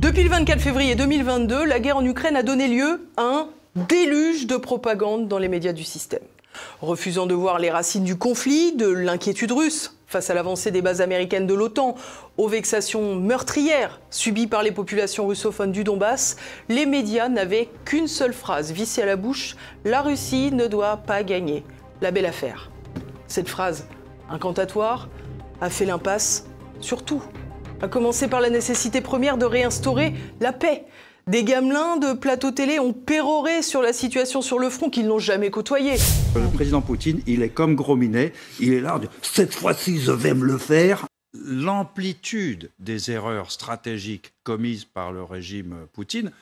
Depuis le 24 février 2022, la guerre en Ukraine a donné lieu à un déluge de propagande dans les médias du système. Refusant de voir les racines du conflit, de l'inquiétude russe face à l'avancée des bases américaines de l'OTAN, aux vexations meurtrières subies par les populations russophones du Donbass, les médias n'avaient qu'une seule phrase vissée à la bouche La Russie ne doit pas gagner. La belle affaire. Cette phrase, incantatoire, a fait l'impasse sur tout. À commencer par la nécessité première de réinstaurer la paix. Des gamelins de plateau télé ont péroré sur la situation sur le front qu'ils n'ont jamais côtoyé. Le président Poutine, il est comme Grominet, il est là, cette fois-ci je vais me le faire. L'amplitude des erreurs stratégiques commises par le régime Poutine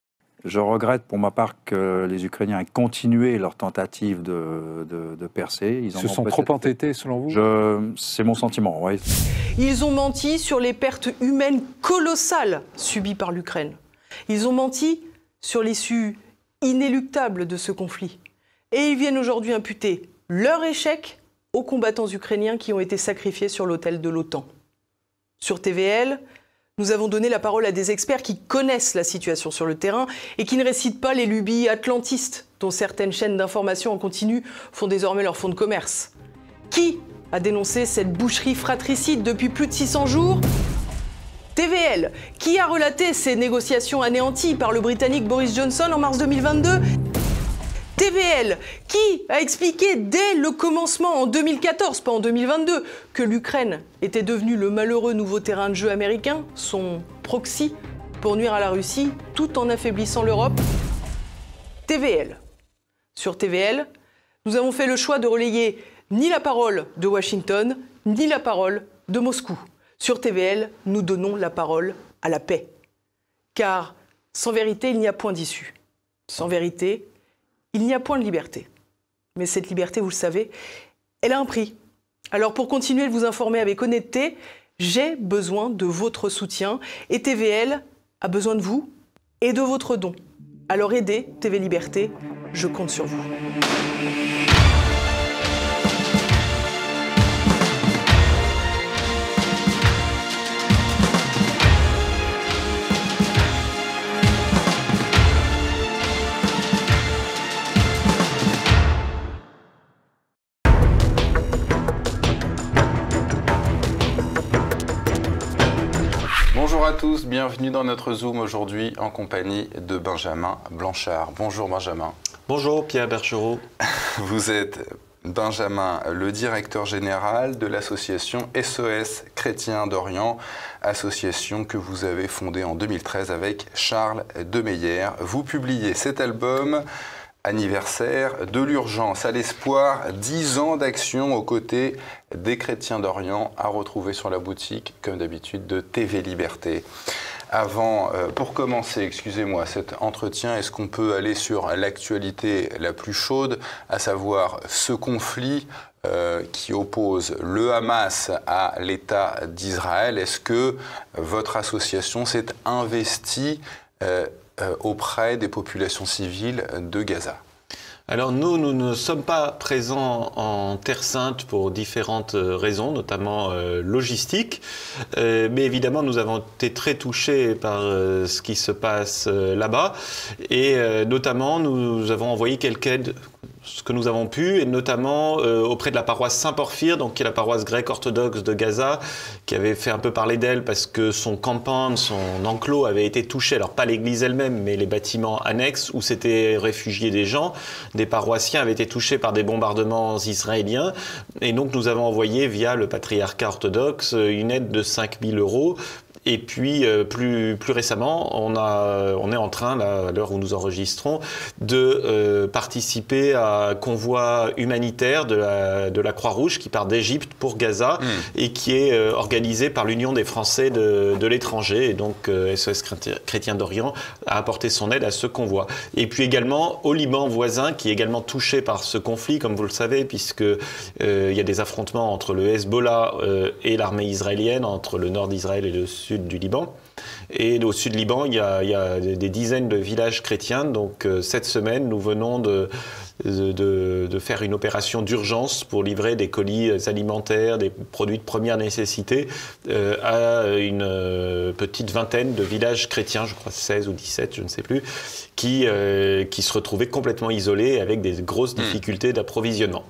je regrette pour ma part que les Ukrainiens aient continué leur tentative de, de, percer. Ils se sont trop entêtés selon vous? C'est mon sentiment, oui. Ils ont menti sur les pertes humaines colossales subies par l'Ukraine. Ils ont menti sur l'issue inéluctable de ce conflit. Et ils viennent aujourd'hui imputer leur échec aux combattants ukrainiens qui ont été sacrifiés sur l'autel de l'OTAN. Sur TVL, nous avons donné la parole à des experts qui connaissent la situation sur le terrain et qui ne récitent pas les lubies atlantistes dont certaines chaînes d'information en continu font désormais leur fonds de commerce. Qui a dénoncé cette boucherie fratricide depuis plus de 600 jours? TVL, qui a relaté ces négociations anéanties par le Britannique Boris Johnson en mars 2022 TVL, qui a expliqué dès le commencement en 2014, pas en 2022, que l'Ukraine était devenue le malheureux nouveau terrain de jeu américain, son proxy, pour nuire à la Russie, tout en affaiblissant l'Europe. TVL. Sur TVL, nous avons fait le choix de relayer ni la parole de Washington, ni la parole de Moscou. Sur TVL, nous donnons la parole à la paix. Car sans vérité, il n'y a point d'issue. Sans vérité, il n'y a point de liberté. Mais cette liberté, vous le savez, elle a un prix. Alors pour continuer de vous informer avec honnêteté, j'ai besoin de votre soutien et TVL a besoin de vous et de votre don. Alors aidez TV Liberté, je compte sur vous. Bienvenue dans notre Zoom aujourd'hui en compagnie de Benjamin Blanchard. Bonjour Benjamin. Bonjour Pierre Bergerot. Vous êtes Benjamin, le directeur général de l'association SOS Chrétien d'Orient, association que vous avez fondée en 2013 avec Charles Demeyer. Vous publiez cet album anniversaire de l'urgence à l'espoir, 10 ans d'action aux côtés des chrétiens d'Orient à retrouver sur la boutique, comme d'habitude, de TV Liberté. Avant, euh, pour commencer, excusez-moi, cet entretien, est-ce qu'on peut aller sur l'actualité la plus chaude, à savoir ce conflit euh, qui oppose le Hamas à l'État d'Israël? Est-ce que votre association s'est investie euh, auprès des populations civiles de Gaza? Alors nous, nous ne sommes pas présents en Terre Sainte pour différentes euh, raisons, notamment euh, logistiques, mais évidemment nous avons été très touchés par ce qui se passe là-bas, et notamment nous avons envoyé quelques aides ce que nous avons pu, et notamment euh, auprès de la paroisse Saint-Porphyre, donc qui est la paroisse grecque orthodoxe de Gaza, qui avait fait un peu parler d'elle parce que son campagne, son enclos avait été touché, alors pas l'église elle-même, mais les bâtiments annexes où s'étaient réfugiés des gens, des paroissiens avaient été touchés par des bombardements israéliens, et donc nous avons envoyé via le patriarcat orthodoxe une aide de 5000 euros et puis, euh, plus, plus récemment, on, a, on est en train, à l'heure où nous enregistrons, de euh, participer à un convoi humanitaire de la, de la Croix-Rouge qui part d'Égypte pour Gaza hmm. et qui est euh, organisé par l'Union des Français de, de l'étranger. Et donc, SOS Chrétien d'Orient a apporté son aide à ce convoi. Et puis également au Liban voisin, qui est également touché par ce conflit, comme vous le savez, puisque il y a des affrontements entre le Hezbollah et l'armée israélienne, entre le nord d'Israël et le sud sud du Liban. Et au sud du Liban, il y a, il y a des dizaines de villages chrétiens. Donc cette semaine, nous venons de de, de, faire une opération d'urgence pour livrer des colis alimentaires, des produits de première nécessité euh, à une euh, petite vingtaine de villages chrétiens, je crois 16 ou 17, je ne sais plus, qui, euh, qui se retrouvaient complètement isolés avec des grosses hmm. difficultés d'approvisionnement.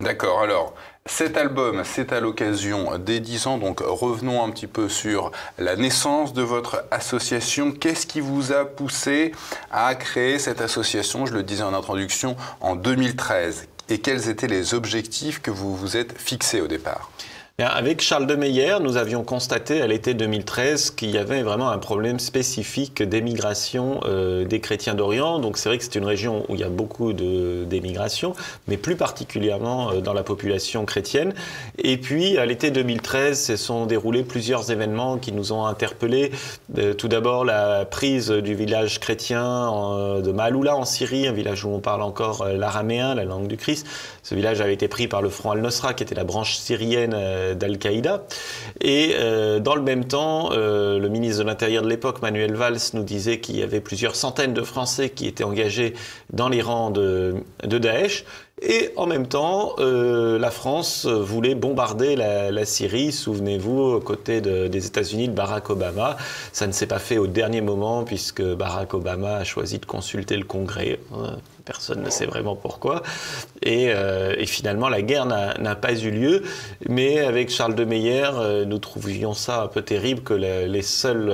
D'accord, alors cet album, c'est à l'occasion des 10 ans, donc revenons un petit peu sur la naissance de votre association. Qu'est-ce qui vous a poussé à créer cette association, je le disais en introduction, en 2013 Et quels étaient les objectifs que vous vous êtes fixés au départ? Avec Charles de Meyer, nous avions constaté à l'été 2013 qu'il y avait vraiment un problème spécifique d'émigration euh, des chrétiens d'Orient. Donc c'est vrai que c'est une région où il y a beaucoup d'émigration, mais plus particulièrement euh, dans la population chrétienne. Et puis à l'été 2013, se sont déroulés plusieurs événements qui nous ont interpellés. Euh, tout d'abord la prise du village chrétien de Maloula en Syrie, un village où on parle encore l'araméen, la langue du Christ. Ce village avait été pris par le Front al-Nusra, qui était la branche syrienne d'Al-Qaïda. Et euh, dans le même temps, euh, le ministre de l'Intérieur de l'époque, Manuel Valls, nous disait qu'il y avait plusieurs centaines de Français qui étaient engagés dans les rangs de, de Daesh. Et en même temps, euh, la France voulait bombarder la, Syrie, souvenez-vous, aux côtés des États-Unis de Barack Obama. Ça ne s'est pas fait au dernier moment puisque Barack Obama a choisi de consulter le Congrès. Personne ne sait vraiment pourquoi. Et, euh, finalement, la guerre n'a pas eu lieu. Mais avec Charles de Meyer, euh, nous trouvions ça un peu terrible que les seuls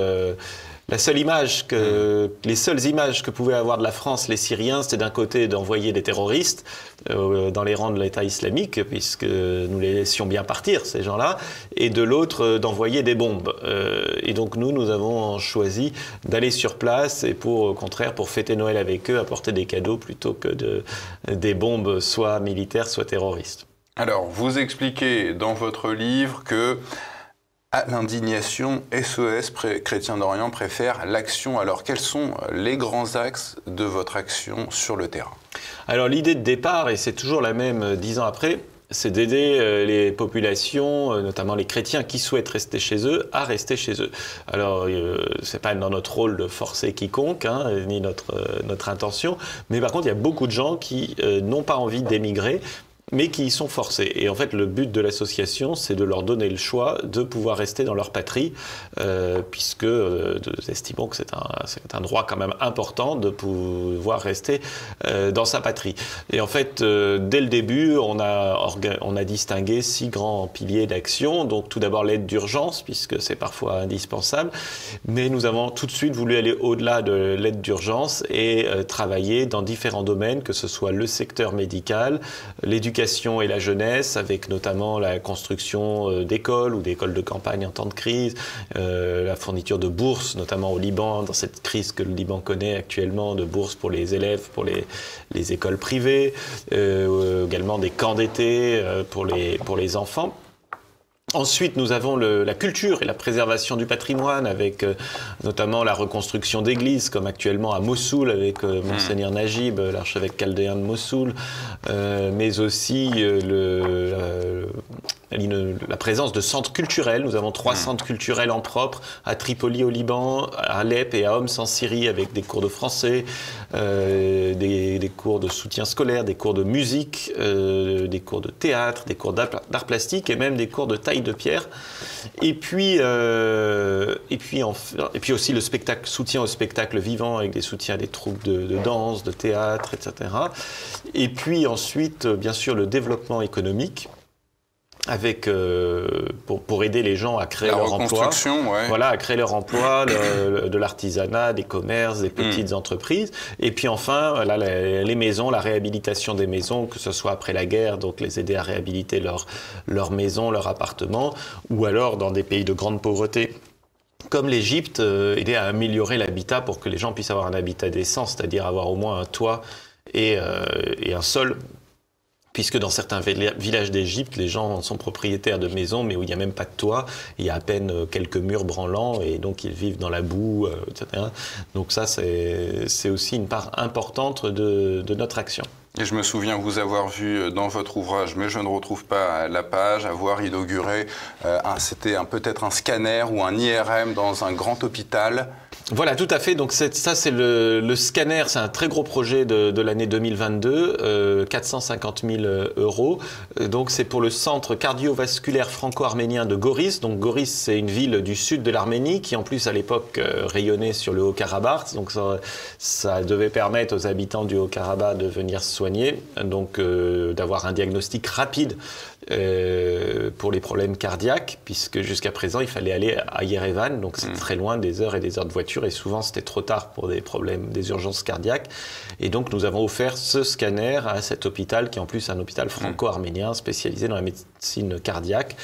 la seule image que, les seules images que pouvaient avoir de la France les Syriens, c'était d'un côté d'envoyer des terroristes euh, dans les rangs de l'État islamique, puisque nous les laissions bien partir, ces gens-là, et de l'autre euh, d'envoyer des bombes. Euh, et donc nous, nous avons choisi d'aller sur place et pour, au contraire, pour fêter Noël avec eux, apporter des cadeaux plutôt que de, des bombes soit militaires, soit terroristes. Alors, vous expliquez dans votre livre que à l'indignation, SOS Chrétien d'Orient préfère l'action. Alors quels sont les grands axes de votre action sur le terrain? Alors l'idée de départ, et c'est toujours la même euh, dix ans après, c'est d'aider euh, les populations, euh, notamment les chrétiens qui souhaitent rester chez eux, à rester chez eux. Alors, c'est pas dans notre rôle de forcer quiconque, hein, ni notre, notre intention, mais par contre, il y a beaucoup de gens qui n'ont pas envie d'émigrer, mais qui y sont forcés. Et en fait, le but de l'association, c'est de leur donner le choix de pouvoir rester dans leur patrie, euh, puisque euh, nous estimons que c'est un, un, droit quand même important de pouvoir rester euh, dans sa patrie. Et en fait, dès le début, on a, on a distingué six grands piliers d'action. Donc tout d'abord l'aide d'urgence, puisque c'est parfois indispensable, mais nous avons tout de suite voulu aller au-delà de l'aide d'urgence et travailler dans différents domaines, que ce soit le secteur médical, l'éducation, et la jeunesse, avec notamment la construction euh, d'écoles ou d'écoles de campagne en temps de crise, euh, la fourniture de bourses, notamment au Liban, dans cette crise que le Liban connaît actuellement, de bourses pour les élèves, pour les, les écoles privées, euh, également des camps d'été pour, les, pour les enfants. Ensuite, nous avons le, la culture et la préservation du patrimoine, avec euh, notamment la reconstruction d'églises, comme actuellement à Mossoul, avec euh, Monseigneur hmm. Najib, l'archevêque chaldéen de Mossoul, euh, mais aussi le, la présence de centres culturels. Nous avons trois hmm. centres culturels en propre à Tripoli au Liban, à Alep et à Homs en Syrie avec des cours de français, euh, des, des, cours de soutien scolaire, des cours de musique, euh, des cours de théâtre, des cours d'art plastique et même des cours de taille de pierre. Et puis, euh, et puis, enfin, et puis aussi le spectacle, soutien au spectacle vivant avec des soutiens à des troupes de, de danse, de théâtre, etc. Et puis ensuite, bien sûr, le développement économique avec euh, pour, pour, aider les gens à créer leur emploi, ouais. voilà, à créer leur emploi, le, de l'artisanat, des commerces, des petites mm. entreprises, et puis enfin là, les, maisons, la réhabilitation des maisons, que ce soit après la guerre, donc les aider à réhabiliter leur leur maison, leur appartement, ou alors dans des pays de grande pauvreté comme l'Égypte, euh, aider à améliorer l'habitat pour que les gens puissent avoir un habitat décent, c'est-à-dire avoir au moins un toit et, euh, et un sol puisque dans certains villages d'Égypte, les gens sont propriétaires de maisons, mais où il n'y a même pas de toit, il y a à peine euh, quelques murs branlants, et donc ils vivent dans la boue, euh, etc. Donc ça, c'est aussi une part importante de, notre action. Et je me souviens vous avoir vu euh, dans votre ouvrage, mais je ne retrouve pas la page, avoir inauguré, c'était peut-être un scanner ou un IRM dans un grand hôpital voilà, tout à fait. Donc ça, c'est le, scanner. C'est un très gros projet de, l'année 2022, 450 000 euros. Euh, donc c'est pour le centre cardiovasculaire franco-arménien de Goris. Donc Goris, c'est une ville du sud de l'Arménie qui, en plus, à l'époque, euh, rayonnait sur le Haut-Karabakh. Donc ça, devait permettre aux habitants du Haut-Karabakh de venir se soigner, donc euh, d'avoir un diagnostic rapide euh, pour les problèmes cardiaques, puisque jusqu'à présent, il fallait aller à Yerevan, donc c'est mm. très loin, des heures et des heures de voiture, et souvent c'était trop tard pour des problèmes, des urgences cardiaques. Et donc nous avons offert ce scanner à cet hôpital, qui est en plus un hôpital franco-arménien spécialisé dans la médecine cardiaque,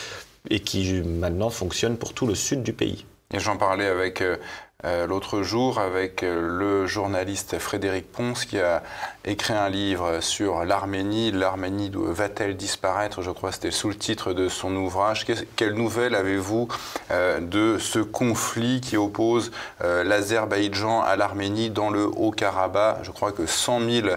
et qui maintenant fonctionne pour tout le sud du pays. Et j'en parlais avec euh, euh, l'autre jour avec euh, le journaliste Frédéric Ponce qui a écrit un livre sur l'Arménie. L'Arménie va-t-elle disparaître? Je crois que c'était sous le titre de son ouvrage. Quelle nouvelle avez-vous de ce conflit qui oppose l'Azerbaïdjan à l'Arménie dans le Haut-Karabakh? Je crois que 100 000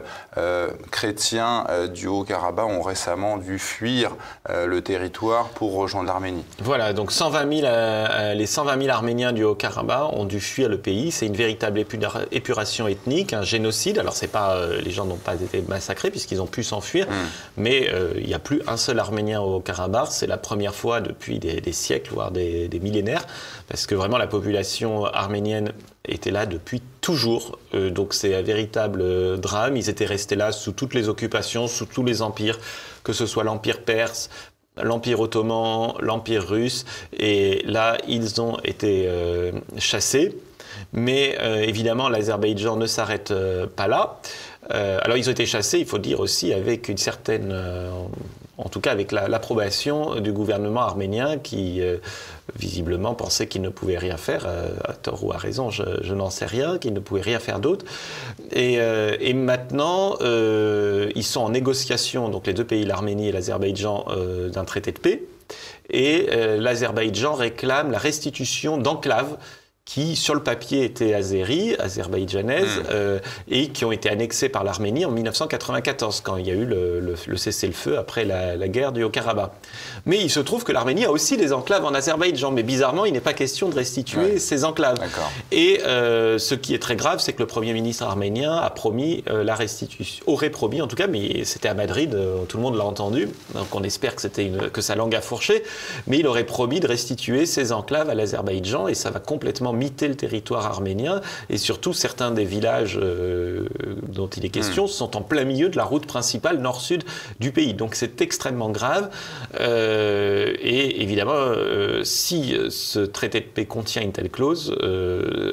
chrétiens du Haut-Karabakh ont récemment dû fuir le territoire pour rejoindre l'Arménie. Voilà, donc 120 000, les 120 000 Arméniens du Haut-Karabakh ont dû fuir le pays. C'est une véritable épuration ethnique, un génocide. Alors, c'est pas, euh, les gens n'ont pas été massacrés puisqu'ils ont pu s'enfuir, hmm. mais euh, il n'y a plus un seul Arménien au Karabakh. C'est la première fois depuis des, siècles, voire des, millénaires, parce que vraiment la population arménienne était là depuis toujours. Euh, donc, c'est un véritable drame. Ils étaient restés là sous toutes les occupations, sous tous les empires, que ce soit l'empire perse, l'Empire ottoman, l'Empire russe, et là, ils ont été euh, chassés. Mais euh, évidemment, l'Azerbaïdjan ne s'arrête euh, pas là. alors, ils ont été chassés, il faut dire aussi, avec une certaine en tout cas avec l'approbation du gouvernement arménien qui euh, visiblement pensait qu'il ne pouvait rien faire, euh, à tort ou à raison, je, n'en sais rien, qu'il ne pouvait rien faire d'autre. Et, euh, maintenant, ils sont en négociation, donc les deux pays, l'Arménie et l'Azerbaïdjan, d'un traité de paix. Et l'Azerbaïdjan réclame la restitution d'enclaves qui, sur le papier, étaient azéries, azerbaïdjanaises, hmm. euh, et qui ont été annexées par l'Arménie en 1994, quand il y a eu le, cessez-le-feu après la, guerre du Haut-Karabakh. Mais il se trouve que l'Arménie a aussi des enclaves en Azerbaïdjan, mais bizarrement, il n'est pas question de restituer ces enclaves. Et euh, ce qui est très grave, c'est que le Premier ministre arménien a promis euh, la restitution, aurait promis en tout cas, mais c'était à Madrid, tout le monde l'a entendu, donc on espère que, c'était que sa langue a fourché, mais il aurait promis de restituer ces enclaves à l'Azerbaïdjan, et ça va complètement miter le territoire arménien et surtout certains des villages euh, dont il est question hmm. sont en plein milieu de la route principale nord-sud du pays. Donc c'est extrêmement grave euh, et évidemment euh, si ce traité de paix contient une telle clause,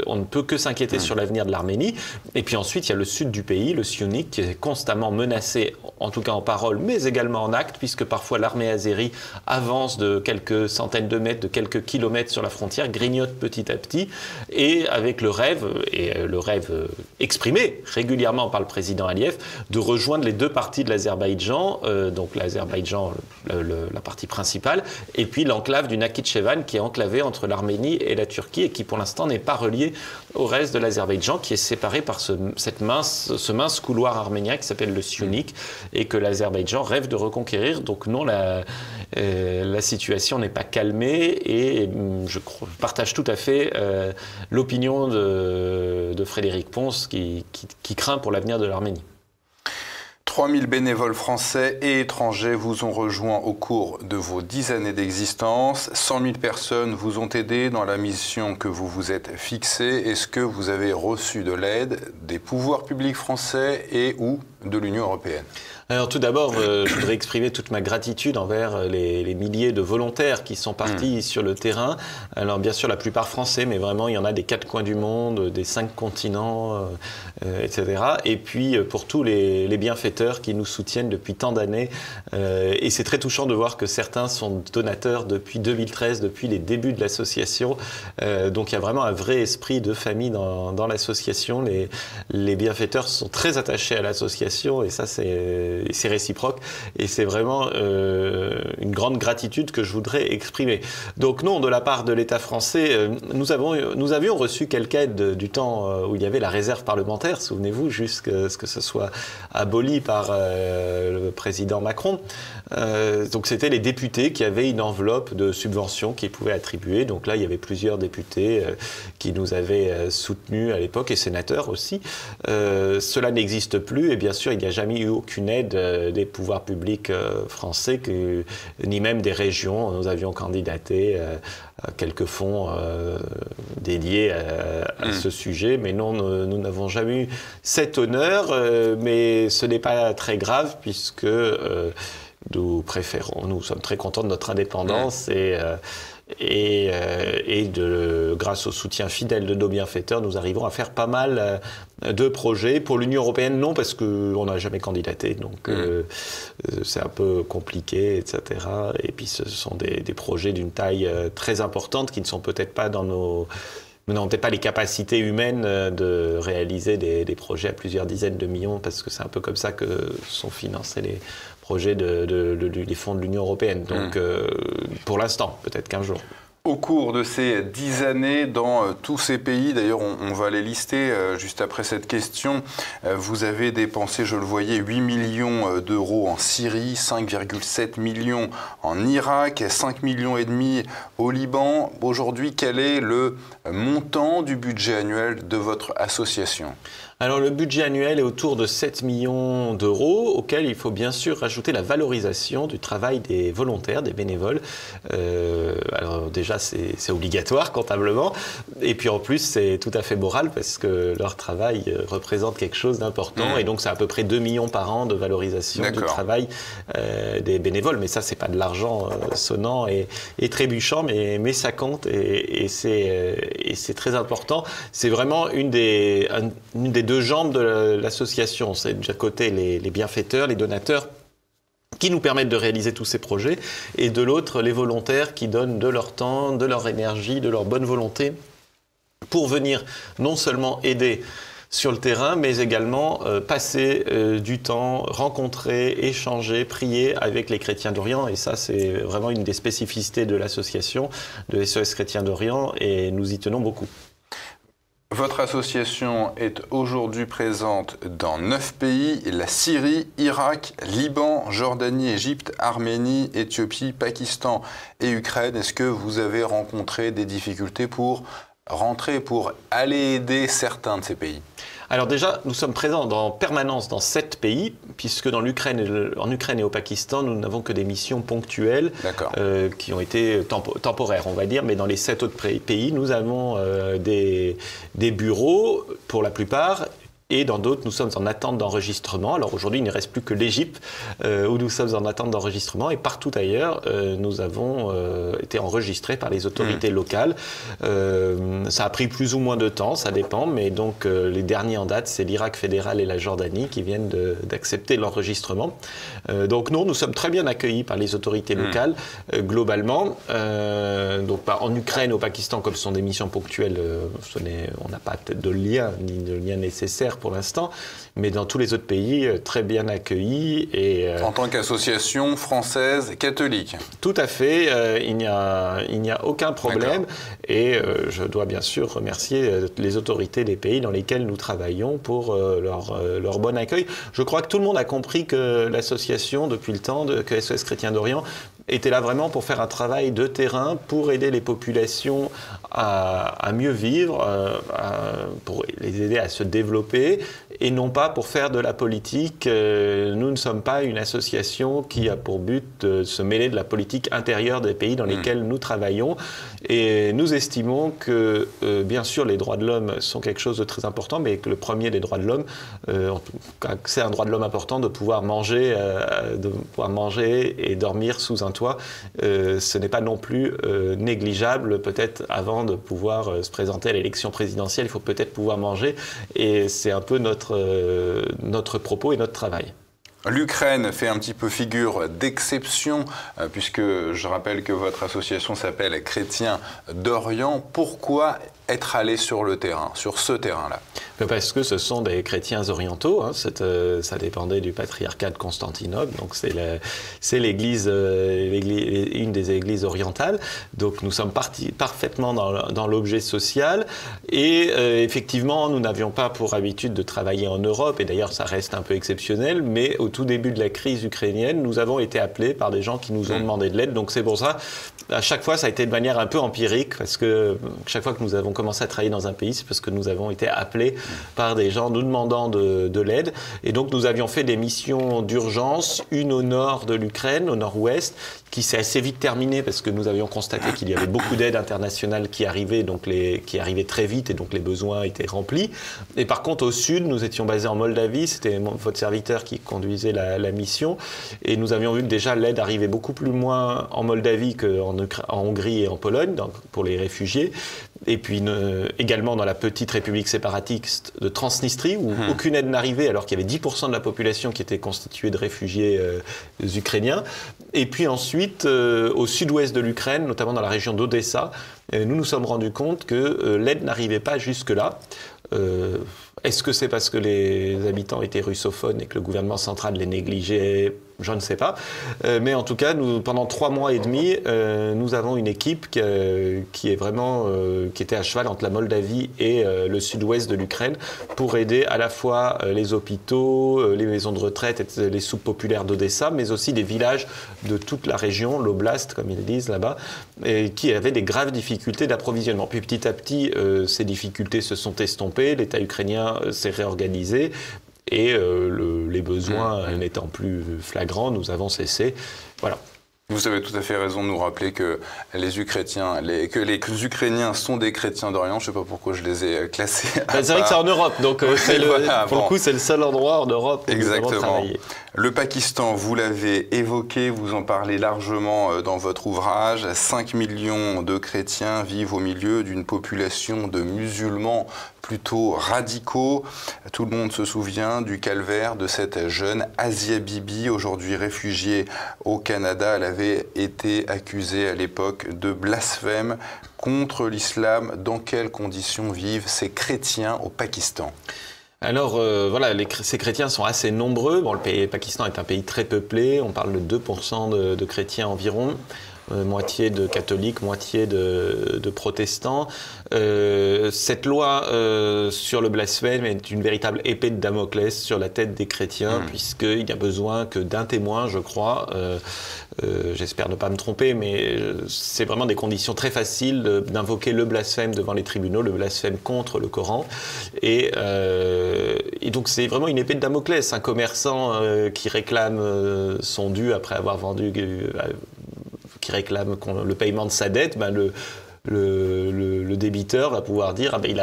on ne peut que s'inquiéter hmm. sur l'avenir de l'Arménie. Et puis ensuite il y a le sud du pays, le sionik, qui est constamment menacé, en tout cas en parole, mais également en acte, puisque parfois l'armée azérie avance de quelques centaines de mètres, de quelques kilomètres sur la frontière, grignote petit à petit, et avec le rêve, et euh, le rêve euh, exprimé régulièrement par le président Aliyev, de rejoindre les deux parties de l'Azerbaïdjan, euh, donc l'Azerbaïdjan, la partie principale, et puis l'enclave du Nakhichevan qui est enclavée entre l'Arménie et la Turquie et qui pour l'instant n'est pas reliée au reste de l'Azerbaïdjan, qui est séparé par ce, cette mince, ce mince couloir arménien qui s'appelle le Sionik et que l'Azerbaïdjan rêve de reconquérir. Donc non, la, situation n'est pas calmée et mm, je, partage tout à fait l'opinion de, Frédéric Ponce qui, craint pour l'avenir de l'Arménie. 3000 bénévoles français et étrangers vous ont rejoint au cours de vos dix années d'existence. 100 000 personnes vous ont aidé dans la mission que vous vous êtes fixée. Est-ce que vous avez reçu de l'aide des pouvoirs publics français et ou de l'Union européenne? Alors tout d'abord, euh, je voudrais exprimer toute ma gratitude envers euh, les, milliers de volontaires qui sont partis mm. sur le terrain. Alors bien sûr, la plupart français, mais vraiment, il y en a des quatre coins du monde, des cinq continents, euh, etc. Et puis pour tous les, bienfaiteurs qui nous soutiennent depuis tant d'années. et c'est très touchant de voir que certains sont donateurs depuis 2013, depuis les débuts de l'association. donc il y a vraiment un vrai esprit de famille dans, l'association. Les, les bienfaiteurs sont très attachés à l'association l'association et ça c'est réciproque et c'est vraiment une grande gratitude que je voudrais exprimer. Donc non, de la part de l'État français, nous, avons, nous avions reçu quelques aides du temps où il y avait la réserve parlementaire, souvenez-vous, jusqu'à ce que ce soit aboli par le président Macron. donc c'était les députés qui avaient une enveloppe de subventions qu'ils pouvaient attribuer. Donc là, il y avait plusieurs députés qui nous avaient soutenus à l'époque et sénateurs aussi. cela n'existe plus et bien sûr, il n'y a jamais eu aucune aide des pouvoirs publics français, que, ni même des régions. Nous avions candidaté à quelques fonds dédiés à, hmm. ce sujet, mais non, nous n'avons jamais eu cet honneur, mais ce n'est pas très grave puisque nous préférons, nous sommes très contents de notre indépendance et, euh, et, euh, et de, grâce au soutien fidèle de nos bienfaiteurs, nous arrivons à faire pas mal euh, de projets. Pour l'Union européenne, non, parce qu'on n'a jamais candidaté, donc mmh. c'est un peu compliqué, etc. Et puis ce sont des, des projets d'une taille très importante qui ne sont peut-être pas dans nos nous n'avons peut-être pas les capacités humaines de réaliser des, des, projets à plusieurs dizaines de millions, parce que c'est un peu comme ça que sont financés les projet de, des fonds de l'Union européenne. Donc, mmh. euh, pour l'instant, peut-être qu'un jour. Au cours de ces dix années, dans euh, tous ces pays, d'ailleurs on, va les lister euh, juste après cette question, vous avez dépensé, je le voyais, 8 millions d'euros en Syrie, 5,7 millions en Irak, 5 millions et demi au Liban. Aujourd'hui, quel est le montant du budget annuel de votre association? Alors le budget annuel est autour de 7 millions d'euros, auquel il faut bien sûr rajouter la valorisation du travail des volontaires, des bénévoles. Euh, alors déjà c'est obligatoire comptablement, et puis en plus c'est tout à fait moral parce que leur travail euh, représente quelque chose d'important, mmh. et donc c'est à peu près 2 millions par an de valorisation du travail euh, des bénévoles. Mais ça c'est pas de l'argent sonnant et, trébuchant, mais, mais ça compte et, et c'est très important. C'est vraiment une des, une des deux jambes de l'association. C'est d'un côté les, bienfaiteurs, les donateurs qui nous permettent de réaliser tous ces projets, et de l'autre les volontaires qui donnent de leur temps, de leur énergie, de leur bonne volonté pour venir non seulement aider sur le terrain, mais également euh, passer euh, du temps, rencontrer, échanger, prier avec les chrétiens d'Orient. Et ça, c'est vraiment une des spécificités de l'association de SOS Chrétiens d'Orient, et nous y tenons beaucoup. Votre association est aujourd'hui présente dans neuf pays, la Syrie, Irak, Liban, Jordanie, Égypte, Arménie, Éthiopie, Pakistan et Ukraine. Est-ce que vous avez rencontré des difficultés pour rentrer, pour aller aider certains de ces pays? Alors déjà, nous sommes présents en permanence dans sept pays, puisque dans l'Ukraine, en Ukraine et au Pakistan, nous n'avons que des missions ponctuelles euh, qui ont été temporaires, on va dire, mais dans les sept autres pays, nous avons euh, des, des bureaux, pour la plupart, et dans d'autres, nous sommes en attente d'enregistrement. Alors aujourd'hui, il ne reste plus que l'Égypte euh, où nous sommes en attente d'enregistrement et partout ailleurs, euh, nous avons euh, été enregistrés par les autorités mmh. locales. ça a pris plus ou moins de temps, ça dépend, mais donc les derniers en date, c'est l'Irak fédéral et la Jordanie qui viennent d'accepter l'enregistrement. donc non, nous sommes très bien accueillis par les autorités mmh. locales globalement. donc en Ukraine, au Pakistan, comme ce sont des missions ponctuelles, on n'a pas de lien ni de lien nécessaire pour l'instant, mais dans tous les autres pays, euh, très bien accueillis. Et, euh, en tant qu'association française catholique Tout à fait, euh, il n'y a, a aucun problème. Et je dois bien sûr remercier les autorités des pays dans lesquels nous travaillons pour leur, leur bon accueil. Je crois que tout le monde a compris que l'association, depuis le temps de, que SOS Chrétien d'Orient, était là vraiment pour faire un travail de terrain, pour aider les populations à, mieux vivre, pour les aider à se développer, et non pas pour faire de la politique. Euh, nous ne sommes pas une association qui a pour but de se mêler de la politique intérieure des pays dans hmm. lesquels nous travaillons. Et nous estimons que, euh, bien sûr, les droits de l'homme sont quelque chose de très important, mais que le premier des droits de l'homme, c'est un droit de l'homme important de pouvoir manger, de pouvoir manger et dormir sous un toit. ce n'est pas non plus négligeable, peut-être avant de pouvoir euh, se présenter à l'élection présidentielle, il faut peut-être pouvoir manger. Et c'est un peu notre, euh, notre propos et notre travail. L'Ukraine fait un petit peu figure d'exception, euh, puisque je rappelle que votre association s'appelle Chrétiens d'Orient. Pourquoi être allé sur le terrain, sur ce terrain-là. Parce que ce sont des chrétiens orientaux, hein, euh, ça dépendait du patriarcat de Constantinople, donc c'est l'église, une des églises orientales, donc nous sommes partis parfaitement dans, l'objet social, et effectivement nous n'avions pas pour habitude de travailler en Europe, et d'ailleurs ça reste un peu exceptionnel, mais au tout début de la crise ukrainienne, nous avons été appelés par des gens qui nous ont mm. demandé de l'aide, donc c'est pour ça à chaque fois, ça a été de manière un peu empirique, parce que chaque fois que nous avons commencé à travailler dans un pays, c'est parce que nous avons été appelés par des gens nous demandant de, l'aide. Et donc, nous avions fait des missions d'urgence, une au nord de l'Ukraine, au nord-ouest, qui s'est assez vite terminée parce que nous avions constaté qu'il y avait beaucoup d'aide internationale qui arrivait, donc les, qui arrivait très vite et donc les besoins étaient remplis. Et par contre, au sud, nous étions basés en Moldavie, c'était votre serviteur qui conduisait la, mission, et nous avions vu que déjà l'aide arrivait beaucoup plus loin en Moldavie qu'en en Hongrie et en Pologne donc pour les réfugiés, et puis également dans la petite république séparatiste de Transnistrie, où hum. aucune aide n'arrivait alors qu'il y avait 10% de la population qui était constituée de réfugiés euh, ukrainiens. Et puis ensuite, euh, au sud-ouest de l'Ukraine, notamment dans la région d'Odessa, euh, nous nous sommes rendus compte que l'aide n'arrivait pas jusque-là. Est-ce que c'est parce que les habitants étaient russophones et que le gouvernement central les négligeait je ne sais pas. Euh, mais en tout cas, nous, pendant trois mois et demi, euh, nous avons une équipe qui, euh, est vraiment, qui était à cheval entre la Moldavie et le sud-ouest de l'Ukraine pour aider à la fois les hôpitaux, les maisons de retraite, et les soupes populaires d'Odessa, mais aussi des villages de toute la région, l'oblast, comme ils disent là-bas, qui avaient des graves difficultés d'approvisionnement. Puis petit à petit, ces difficultés se sont estompées, l'État ukrainien s'est réorganisé, et euh, les besoins mmh, mmh. n'étant plus flagrants, nous avons cessé. Voilà. Vous avez tout à fait raison de nous rappeler que les Ukrainiens, les, que les Ukrainiens sont des chrétiens d'Orient. Je ne sais pas pourquoi je les ai euh, classés. C'est vrai que c'est en Europe, donc euh, pour le coup, c'est le seul endroit en Europe où Exactement. nous. Le Pakistan, vous l'avez évoqué, vous en parlez largement euh, dans votre ouvrage. 5 millions de chrétiens vivent au milieu d'une population de musulmans plutôt radicaux. Tout le monde se souvient du calvaire de cette jeune Asia Bibi, aujourd'hui réfugiée au Canada. Elle avait été accusée à l'époque de blasphème contre l'islam. Dans quelles conditions vivent ces chrétiens au Pakistan? Alors euh, voilà, ces chrétiens sont assez nombreux. Bon, le pays, Pakistan est un pays très peuplé, on parle de 2% de, de, chrétiens environ. Euh, moitié de catholiques, moitié de, protestants. Euh, cette loi euh, sur le blasphème est une véritable épée de Damoclès sur la tête des chrétiens, mmh. puisqu'il n'y a besoin que d'un témoin, je crois. J'espère ne pas me tromper, mais c'est vraiment des conditions très faciles d'invoquer le blasphème devant les tribunaux, le blasphème contre le Coran. Et, et donc c'est vraiment une épée de Damoclès. Un commerçant qui réclame son dû après avoir vendu réclame le paiement de sa dette, ben le, débiteur va pouvoir dire ah ben il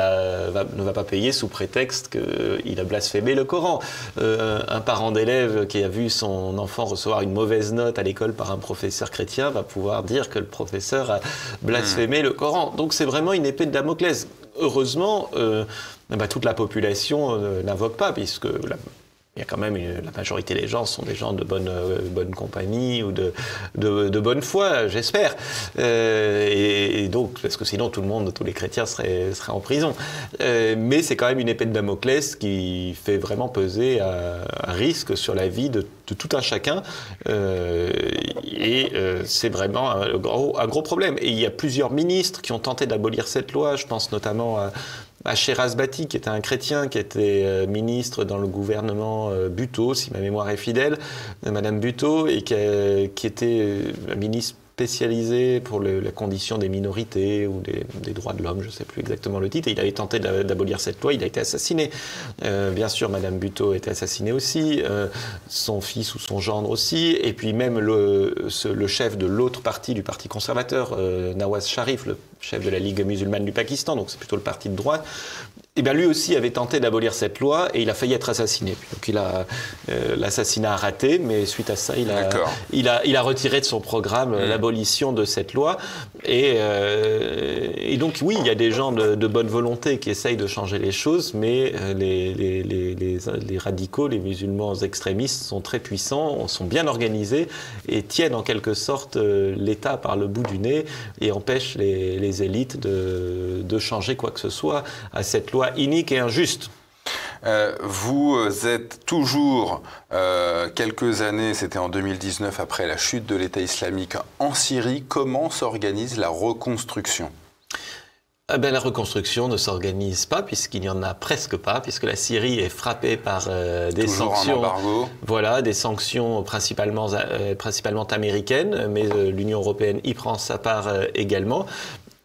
ne va pas payer sous prétexte qu'il a blasphémé le Coran. Euh, un parent d'élève qui a vu son enfant recevoir une mauvaise note à l'école par un professeur chrétien va pouvoir dire que le professeur a blasphémé le Coran. Donc c'est vraiment une épée de Damoclès. Heureusement, euh, ben toute la population euh, n'invoque pas, puisque il y a quand même la majorité des gens sont des gens de bonne, euh, bonne compagnie ou de, de, bonne foi, j'espère. Euh, et, donc, parce que sinon tout le monde, tous les chrétiens seraient, seraient en prison. Euh, mais c'est quand même une épée de Damoclès qui fait vraiment peser un, risque sur la vie de, tout un chacun. et c'est vraiment un gros, un gros problème. Et il y a plusieurs ministres qui ont tenté d'abolir cette loi. Je pense notamment à Acheras Bati, qui était un chrétien, qui était euh, ministre dans le gouvernement euh, Buteau, si ma mémoire est fidèle, Madame Buteau, et qui, était euh, ministre spécialisé pour la condition des minorités ou des, droits de l'homme, je ne sais plus exactement le titre. Il avait tenté d'abolir cette loi, il a été assassiné. bien sûr, Madame Buteau a été assassinée aussi, son fils ou son gendre aussi, et puis même le, le chef de l'autre parti, du Parti conservateur, Nawaz Sharif, le chef de la Ligue musulmane du Pakistan, donc c'est plutôt le parti de droite, eh bien, lui aussi avait tenté d'abolir cette loi et il a failli être assassiné. Donc, il a euh, l'assassinat a raté, mais suite à ça, il a, il a, il a retiré de son programme euh, mm. l'abolition de cette loi. Et, euh, et, donc, oui, il y a des gens de, bonne volonté qui essayent de changer les choses, mais les, les, radicaux, les musulmans extrémistes sont très puissants, sont bien organisés et tiennent en quelque sorte l'État par le bout du nez et empêchent les, élites de, changer quoi que ce soit à cette loi inique et injuste. Euh, vous êtes toujours, euh, quelques années, c'était en 2019, après la chute de l'État islamique en Syrie. Comment s'organise la reconstruction? Eh ben, la reconstruction ne s'organise pas puisqu'il n'y en a presque pas, puisque la Syrie est frappée par euh, des sanctions. Voilà, des sanctions principalement, principalement américaines, mais l'Union européenne y prend sa part également.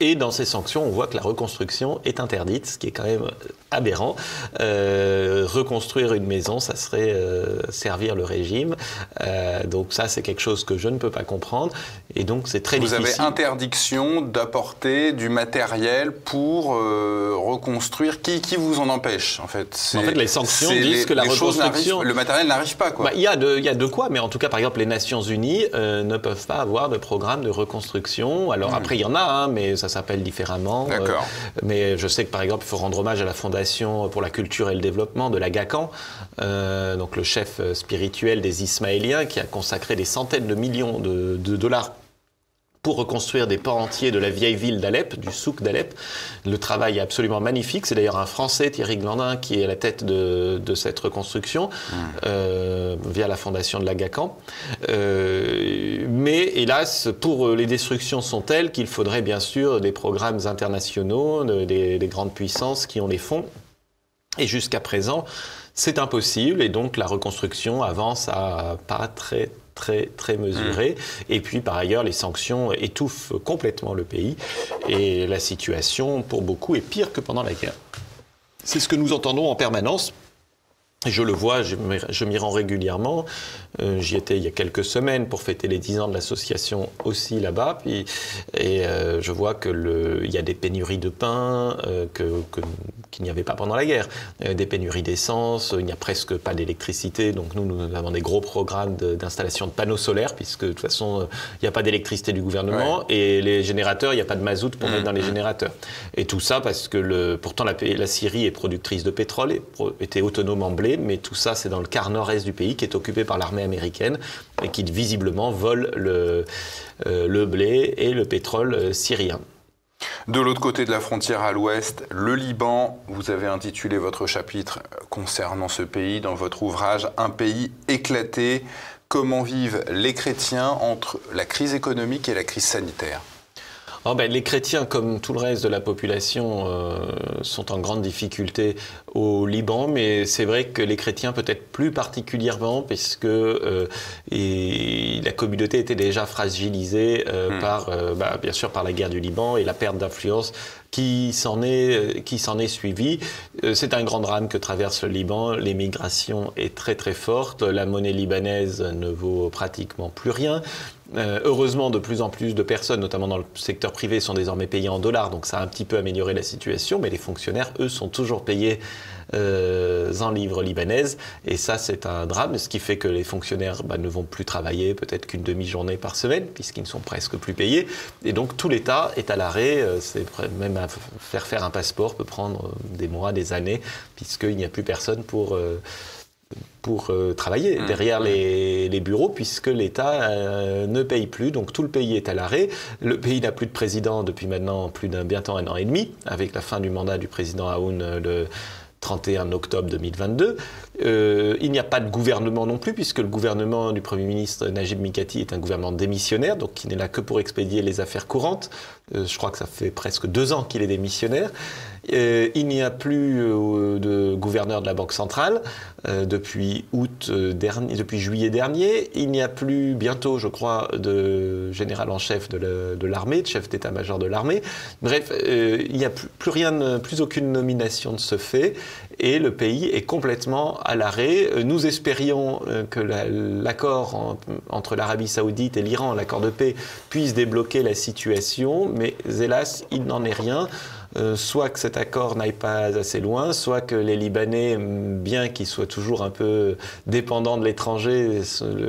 Et dans ces sanctions, on voit que la reconstruction est interdite, ce qui est quand même aberrant. Euh, reconstruire une maison, ça serait euh, servir le régime. Euh, donc ça, c'est quelque chose que je ne peux pas comprendre. Et donc c'est très difficile. Vous avez interdiction d'apporter du matériel pour reconstruire. Qui, qui vous en empêche, en fait? En fait, les sanctions disent que la reconstruction... Le matériel n'arrive pas, quoi. Bah, il y, a de, y a de quoi, mais en tout cas, par exemple, les Nations Unies ne peuvent pas avoir de programme de reconstruction. Alors hmm. après, il y en a, hein, mais ça s'appelle différemment. D'accord. mais je sais que, par exemple, il faut rendre hommage à la Fondation pour la culture et le développement de la GACAN, euh, donc le chef spirituel des Ismaéliens, qui a consacré des centaines de millions de, dollars pour reconstruire des pans entiers de la vieille ville d'Alep, du souk d'Alep. Le travail est absolument magnifique. C'est d'ailleurs un Français, Thierry Glandin, qui est à la tête de, cette reconstruction mmh. euh, via la fondation de la GACAN. Euh, mais hélas, pour les destructions sont telles qu'il faudrait bien sûr des programmes internationaux, des, des grandes puissances qui ont les fonds et jusqu'à présent, c'est impossible et donc la reconstruction avance à pas très très très mesuré. Mmh. Et puis par ailleurs, les sanctions étouffent complètement le pays et la situation pour beaucoup est pire que pendant la guerre. C'est ce que nous entendons en permanence. Je le vois, je m'y rends régulièrement. Euh, j'y étais il y a quelques semaines pour fêter les 10 ans de l'association aussi là-bas. et euh, je vois qu'il y a des pénuries de pain euh, qu'il n'y avait pas pendant la guerre. des pénuries d'essence, il n'y a presque pas d'électricité. Donc nous, nous avons des gros programmes d'installation de, panneaux solaires, puisque de toute façon, il n'y a pas d'électricité du gouvernement. Et les générateurs, il n'y a pas de mazout pour mettre dans les mmh, mmh. générateurs. Et tout ça parce que le, pourtant la, la Syrie est productrice de pétrole, et était autonome en blé mais tout ça, c'est dans le quart nord-est du pays qui est occupé par l'armée américaine et qui visiblement vole le, euh, blé et le pétrole euh, syrien. De l'autre côté de la frontière à l'ouest, le Liban, vous avez intitulé votre chapitre concernant ce pays dans votre ouvrage Un pays éclaté. Comment vivent les chrétiens entre la crise économique et la crise sanitaire Oh, ben, les chrétiens, comme tout le reste de la population, euh, sont en grande difficulté au Liban, mais c'est vrai que les chrétiens peut-être plus particulièrement, puisque euh, et la communauté était déjà fragilisée euh, hmm. par, bah, bien sûr, par la guerre du Liban et la perte d'influence qui s'en est, qui s'en est suivi. C'est un grand drame que traverse le Liban. L'émigration est très très forte. La monnaie libanaise ne vaut pratiquement plus rien. Euh, heureusement, de plus en plus de personnes, notamment dans le secteur privé, sont désormais payées en dollars, donc ça a un petit peu amélioré la situation, mais les fonctionnaires, eux, sont toujours payés euh, en livres libanaises, et ça, c'est un drame, ce qui fait que les fonctionnaires bah, ne vont plus travailler peut-être qu'une demi-journée par semaine, puisqu'ils ne sont presque plus payés, et donc tout l'État est à l'arrêt, euh, c'est même à faire faire un passeport peut prendre des mois, des années, puisqu'il n'y a plus personne pour pour euh, travailler mmh. derrière les, bureaux puisque l'État euh, ne paye plus. Donc tout le pays est à l'arrêt. Le pays n'a plus de président depuis maintenant plus d'un bientôt un an et demi, avec la fin du mandat du président Aoun euh, le 31 octobre 2022. il n'y a pas de gouvernement non plus, puisque le gouvernement du Premier ministre Najib Mikati est un gouvernement démissionnaire, donc qui n'est là que pour expédier les affaires courantes. Je crois que ça fait presque deux ans qu'il est démissionnaire. Euh, il n'y a plus euh, de gouverneur de la Banque centrale euh, depuis août dernier, depuis juillet dernier. Il n'y a plus bientôt, je crois, de général en chef de l'armée, de chef d'état-major de l'armée. Bref, il n'y a plus, rien, plus aucune nomination de ce fait, et le pays est complètement à l'arrêt. Nous espérions que l'accord entre l'Arabie saoudite et l'Iran, l'accord de paix, puisse débloquer la situation, mais hélas, il n'en est rien. euh, soit que cet accord n'aille pas assez loin, soit que les Libanais, bien qu'ils soient toujours un peu dépendants de l'étranger,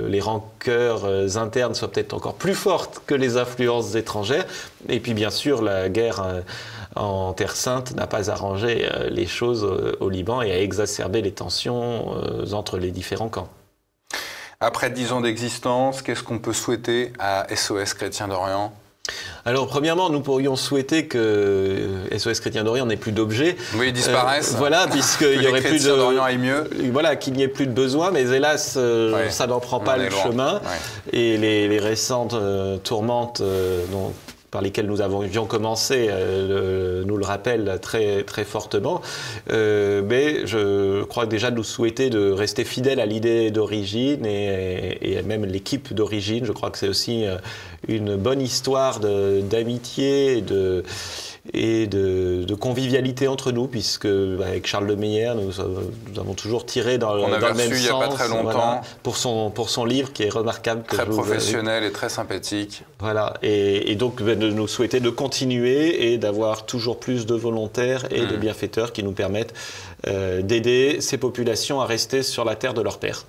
les rancœurs euh, internes soient peut-être encore plus fortes que les influences étrangères. Et puis bien sûr, la guerre euh, en Terre Sainte n'a pas arrangé les choses au Liban et a exacerbé les tensions entre les différents camps. Après dix ans d'existence, qu'est-ce qu'on peut souhaiter à SOS Chrétien d'Orient? Alors, premièrement, nous pourrions souhaiter que SOS Chrétien d'Orient n'ait plus d'objets. Oui, ils disparaissent. Euh, voilà, puisqu'il y aurait plus de. d'Orient aille mieux. Voilà, qu'il n'y ait plus de besoin, mais hélas, euh, ça n'en prend pas le chemin. Et les, récentes euh, tourmentes dont par lesquels nous avions commencé euh, nous le rappellent très, très fortement. Euh, mais je crois déjà nous souhaiter de rester fidèles à l'idée d'origine et, et, même l'équipe d'origine. Je crois que c'est aussi euh, une bonne histoire d'amitié et de et de, convivialité entre nous, puisque bah, avec Charles de Meyer, nous, avons toujours tiré dans, le, dans le même il y a pas très longtemps. pour, son, pour son livre qui est remarquable. Très professionnel et très sympathique. Voilà, et, donc bah, de nous souhaiter de continuer et d'avoir toujours plus de volontaires et de hmm. bienfaiteurs qui nous permettent euh, d'aider ces populations à rester sur la terre de leur père.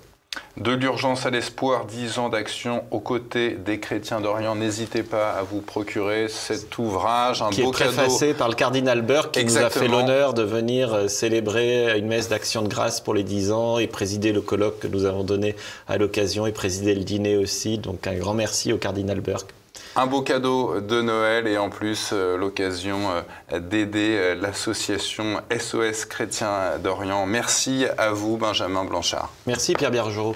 De l'urgence à l'espoir, 10 ans d'action aux côtés des chrétiens d'Orient. N'hésitez pas à vous procurer cet ouvrage, un qui beau est préfacé par le cardinal Burke, qui nous a fait l'honneur de venir euh, célébrer une messe d'action de grâce pour les 10 ans et présider le colloque que nous avons donné à l'occasion et présider le dîner aussi. Donc un grand merci au cardinal Burke. Un beau cadeau de Noël et en plus euh, l'occasion euh, d'aider l'association SOS Chrétien d'Orient. Merci à vous, Benjamin Blanchard. Merci, Pierre Biergeau.